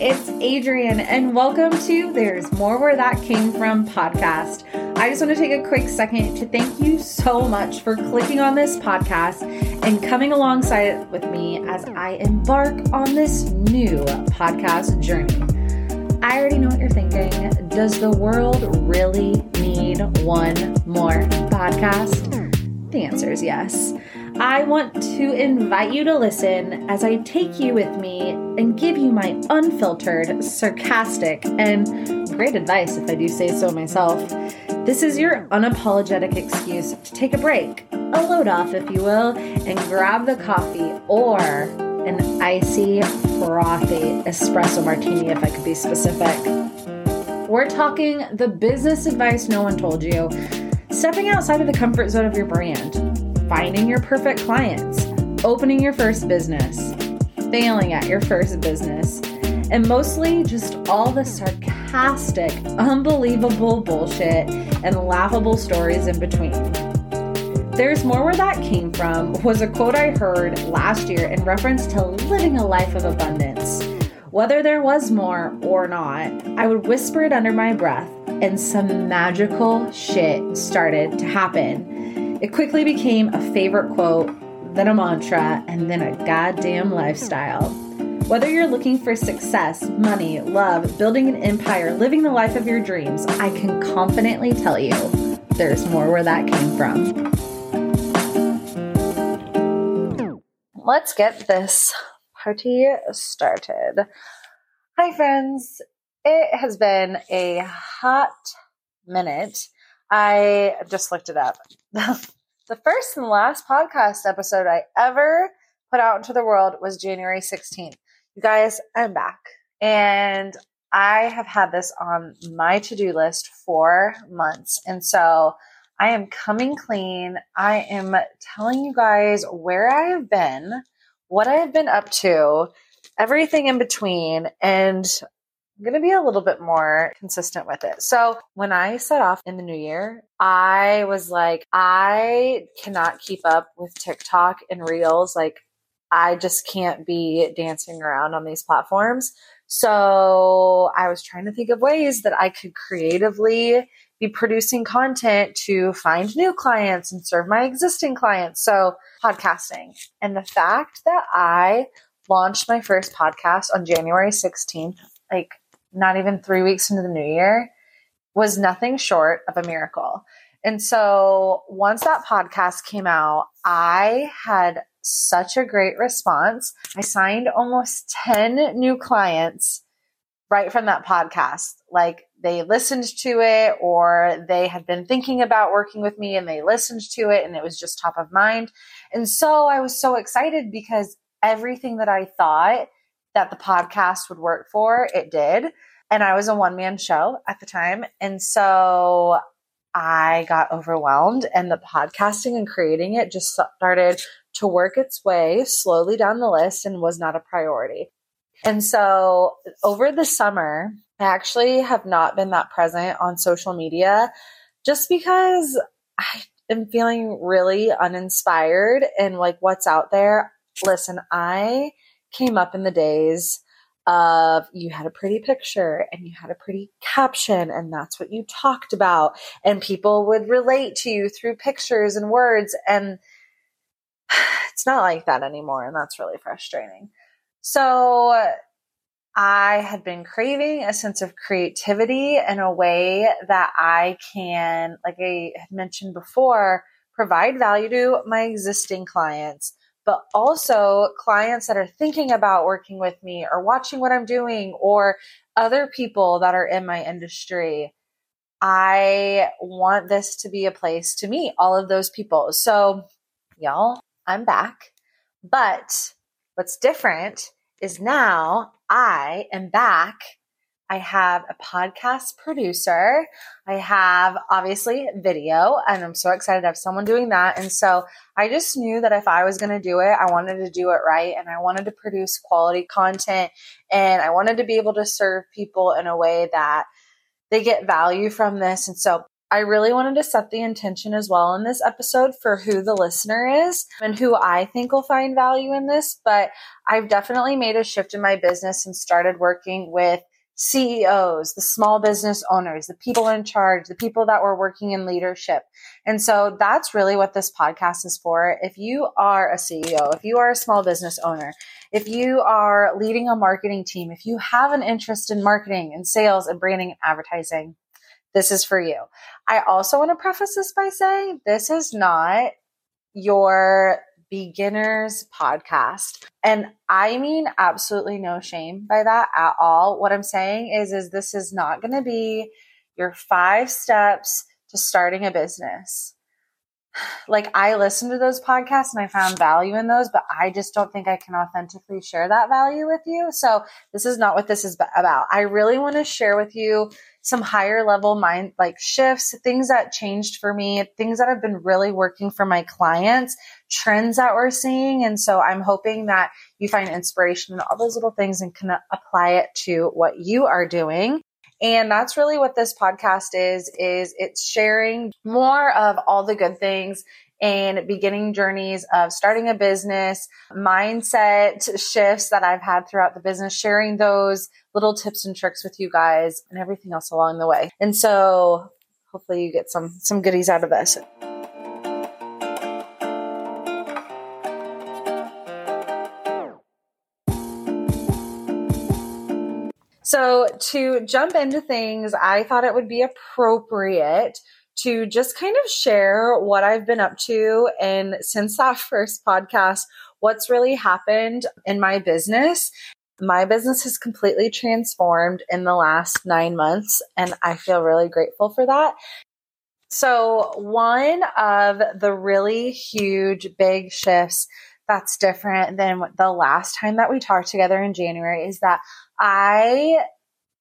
it's Adrian, and welcome to There's More Where That Came From podcast. I just want to take a quick second to thank you so much for clicking on this podcast and coming alongside it with me as I embark on this new podcast journey. I already know what you're thinking. Does the world really need one more podcast? The answer is yes. I want to invite you to listen as I take you with me and give you my unfiltered, sarcastic, and great advice, if I do say so myself. This is your unapologetic excuse to take a break, a load off, if you will, and grab the coffee or an icy, frothy espresso martini, if I could be specific. We're talking the business advice no one told you, stepping outside of the comfort zone of your brand finding your perfect clients, opening your first business, failing at your first business, and mostly just all the sarcastic, unbelievable bullshit and laughable stories in between. There's More Where That Came From was a quote I heard last year in reference to living a life of abundance. Whether there was more or not, I would whisper it under my breath, and some magical shit started to happen. It quickly became a favorite quote, then a mantra, and then a goddamn lifestyle. Whether you're looking for success, money, love, building an empire, living the life of your dreams, I can confidently tell you there's more where that came from. Let's get this party started. Hi, friends. It has been a hot minute I just looked it up. the first and last podcast episode I ever put out into the world was January 16th. You guys, I'm back. And I have had this on my to do list for months. And so I am coming clean. I am telling you guys where I have been, what I have been up to, everything in between. And I'm going to be a little bit more consistent with it. So, when I set off in the new year, I was like, I cannot keep up with TikTok and Reels. Like, I just can't be dancing around on these platforms. So, I was trying to think of ways that I could creatively be producing content to find new clients and serve my existing clients. So, podcasting. And the fact that I launched my first podcast on January 16th, like not even three weeks into the new year, was nothing short of a miracle. And so once that podcast came out, I had such a great response. I signed almost 10 new clients right from that podcast. Like they listened to it or they had been thinking about working with me and they listened to it and it was just top of mind. And so I was so excited because everything that I thought that the podcast would work for, it did. And I was a one man show at the time. And so I got overwhelmed, and the podcasting and creating it just started to work its way slowly down the list and was not a priority. And so over the summer, I actually have not been that present on social media just because I am feeling really uninspired and like what's out there. Listen, I came up in the days of you had a pretty picture and you had a pretty caption and that's what you talked about and people would relate to you through pictures and words and it's not like that anymore and that's really frustrating. So I had been craving a sense of creativity in a way that I can, like I had mentioned before, provide value to my existing clients but also clients that are thinking about working with me or watching what I'm doing or other people that are in my industry. I want this to be a place to meet all of those people. So, y'all, I'm back. But what's different is now I am back I have a podcast producer. I have obviously video, and I'm so excited to have someone doing that. And so I just knew that if I was going to do it, I wanted to do it right and I wanted to produce quality content and I wanted to be able to serve people in a way that they get value from this. And so I really wanted to set the intention as well in this episode for who the listener is and who I think will find value in this. But I've definitely made a shift in my business and started working with CEOs, the small business owners, the people in charge, the people that were working in leadership. And so that's really what this podcast is for. If you are a CEO, if you are a small business owner, if you are leading a marketing team, if you have an interest in marketing and sales and branding and advertising, this is for you. I also want to preface this by saying this is not your beginners podcast. And I mean absolutely no shame by that at all. What I'm saying is is this is not going to be your 5 steps to starting a business. Like I listened to those podcasts and I found value in those, but I just don't think I can authentically share that value with you. So this is not what this is about. I really want to share with you some higher level mind like shifts, things that changed for me, things that have been really working for my clients, trends that we're seeing. And so I'm hoping that you find inspiration in all those little things and can apply it to what you are doing. And that's really what this podcast is, is it's sharing more of all the good things and beginning journeys of starting a business, mindset shifts that I've had throughout the business, sharing those little tips and tricks with you guys and everything else along the way. And so hopefully you get some some goodies out of this. So, to jump into things, I thought it would be appropriate to just kind of share what I've been up to. And since that first podcast, what's really happened in my business. My business has completely transformed in the last nine months, and I feel really grateful for that. So, one of the really huge, big shifts that's different than the last time that we talked together in January is that I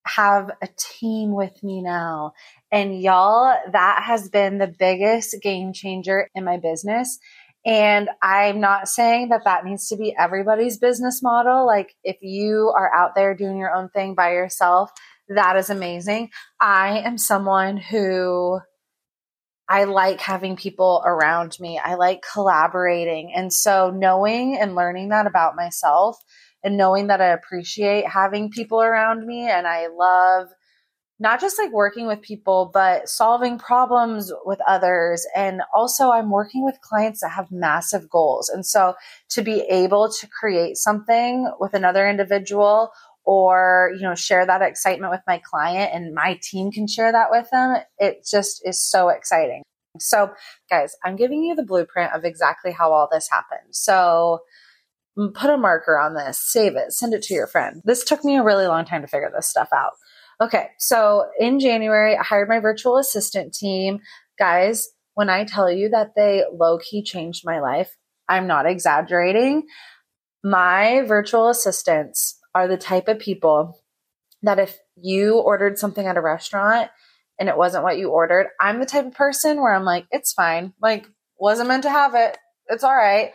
have a team with me now. And y'all, that has been the biggest game changer in my business. And I'm not saying that that needs to be everybody's business model. Like, if you are out there doing your own thing by yourself, that is amazing. I am someone who I like having people around me. I like collaborating. And so knowing and learning that about myself and knowing that I appreciate having people around me and I love not just like working with people, but solving problems with others. And also, I'm working with clients that have massive goals. And so, to be able to create something with another individual or you know share that excitement with my client and my team can share that with them it just is so exciting so guys i'm giving you the blueprint of exactly how all this happened so put a marker on this save it send it to your friend this took me a really long time to figure this stuff out okay so in january i hired my virtual assistant team guys when i tell you that they low key changed my life i'm not exaggerating my virtual assistants are the type of people that if you ordered something at a restaurant and it wasn't what you ordered, I'm the type of person where I'm like, it's fine. Like, wasn't meant to have it. It's all right.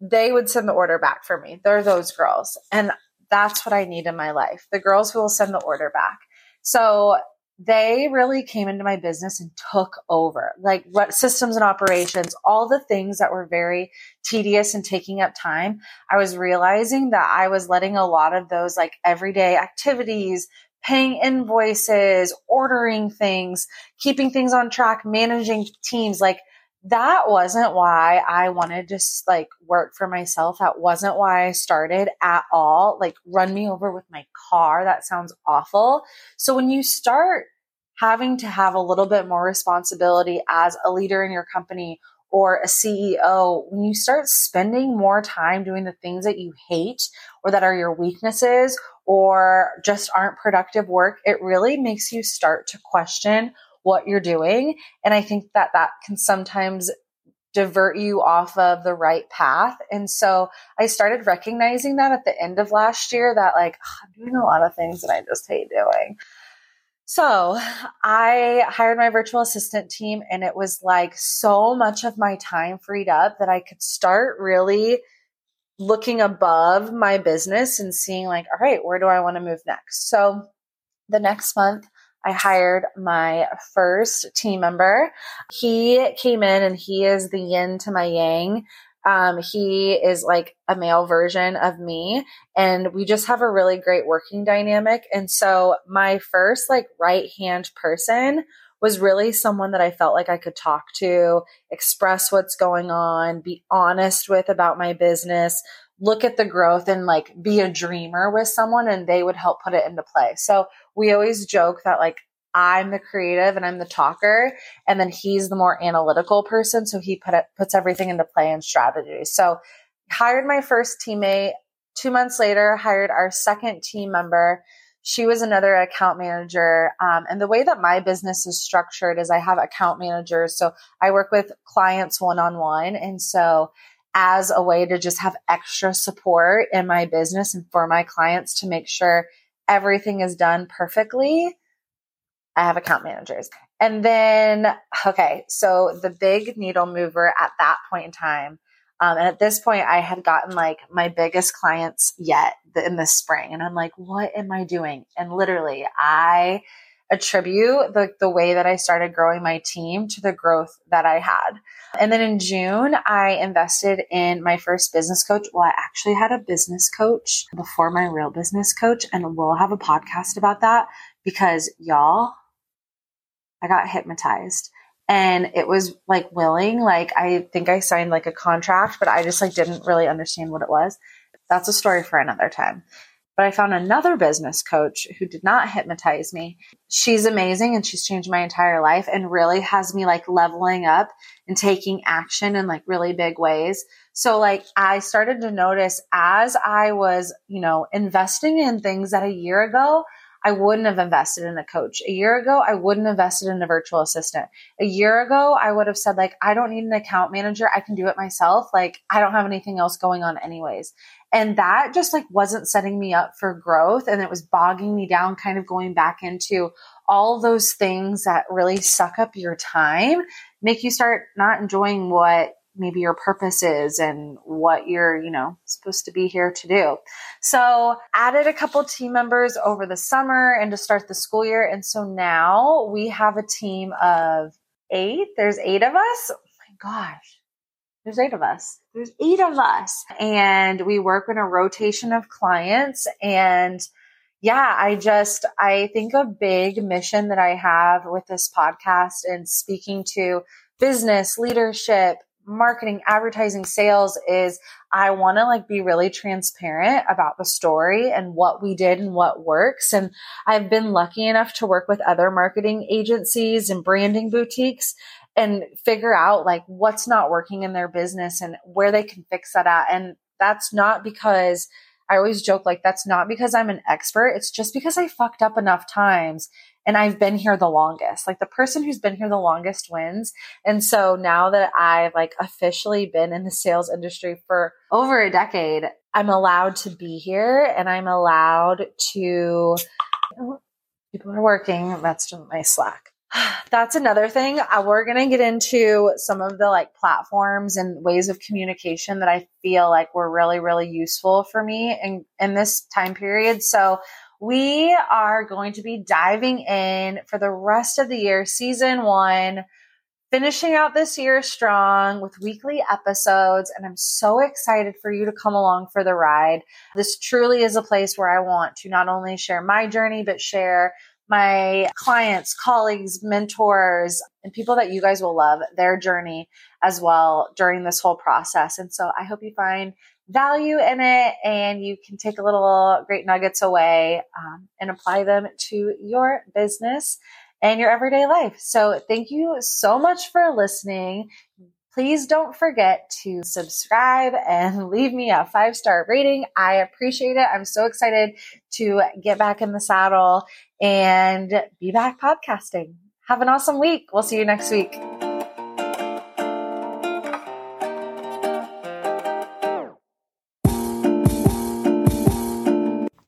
They would send the order back for me. They're those girls. And that's what I need in my life. The girls who will send the order back. So they really came into my business and took over like what systems and operations all the things that were very tedious and taking up time i was realizing that i was letting a lot of those like everyday activities paying invoices ordering things keeping things on track managing teams like that wasn't why I wanted to like work for myself. That wasn't why I started at all. Like run me over with my car. That sounds awful. So when you start having to have a little bit more responsibility as a leader in your company or a CEO, when you start spending more time doing the things that you hate or that are your weaknesses or just aren't productive work, it really makes you start to question what you're doing. And I think that that can sometimes divert you off of the right path. And so I started recognizing that at the end of last year that like ah, I'm doing a lot of things that I just hate doing. So I hired my virtual assistant team and it was like so much of my time freed up that I could start really looking above my business and seeing like, all right, where do I want to move next? So the next month I hired my first team member. He came in and he is the yin to my yang. Um, he is like a male version of me and we just have a really great working dynamic. And so my first like right hand person was really someone that I felt like I could talk to, express what's going on, be honest with about my business, look at the growth and like be a dreamer with someone and they would help put it into play. So we always joke that like I'm the creative and I'm the talker and then he's the more analytical person so he put it puts everything into play and strategy. So hired my first teammate 2 months later hired our second team member she was another account manager. Um, and the way that my business is structured is I have account managers. So I work with clients one on one. And so as a way to just have extra support in my business and for my clients to make sure everything is done perfectly, I have account managers. And then, okay, so the big needle mover at that point in time um, and at this point, I had gotten like my biggest clients yet in the spring. And I'm like, what am I doing? And literally, I attribute the, the way that I started growing my team to the growth that I had. And then in June, I invested in my first business coach. Well, I actually had a business coach before my real business coach, and we'll have a podcast about that because y'all, I got hypnotized and it was like willing like i think i signed like a contract but i just like didn't really understand what it was that's a story for another time but i found another business coach who did not hypnotize me she's amazing and she's changed my entire life and really has me like leveling up and taking action in like really big ways so like i started to notice as i was you know investing in things that a year ago I wouldn't have invested in a coach. A year ago, I wouldn't have invested in a virtual assistant. A year ago, I would have said, like, I don't need an account manager. I can do it myself. Like, I don't have anything else going on, anyways. And that just like wasn't setting me up for growth. And it was bogging me down, kind of going back into all those things that really suck up your time, make you start not enjoying what maybe your purpose is and what you're, you know, supposed to be here to do. So added a couple team members over the summer and to start the school year. And so now we have a team of eight. There's eight of us. Oh my gosh. There's eight of us. There's eight of us. And we work in a rotation of clients and yeah, I just, I think a big mission that I have with this podcast and speaking to business leadership, marketing, advertising, sales is I want to like be really transparent about the story and what we did and what works. And I've been lucky enough to work with other marketing agencies and branding boutiques and figure out like what's not working in their business and where they can fix that at. And that's not because I always joke like that's not because I'm an expert. It's just because I fucked up enough times and I've been here the longest. Like the person who's been here the longest wins. And so now that I've like officially been in the sales industry for over a decade, I'm allowed to be here and I'm allowed to people are working. That's my slack. That's another thing. Uh, we're going to get into some of the like platforms and ways of communication that I feel like were really, really useful for me in, in this time period. So we are going to be diving in for the rest of the year, season one, finishing out this year strong with weekly episodes. And I'm so excited for you to come along for the ride. This truly is a place where I want to not only share my journey, but share my clients, colleagues, mentors, and people that you guys will love their journey as well during this whole process. And so I hope you find value in it and you can take a little great nuggets away um, and apply them to your business and your everyday life. So thank you so much for listening. Please don't forget to subscribe and leave me a five star rating. I appreciate it. I'm so excited to get back in the saddle and be back podcasting. Have an awesome week. We'll see you next week.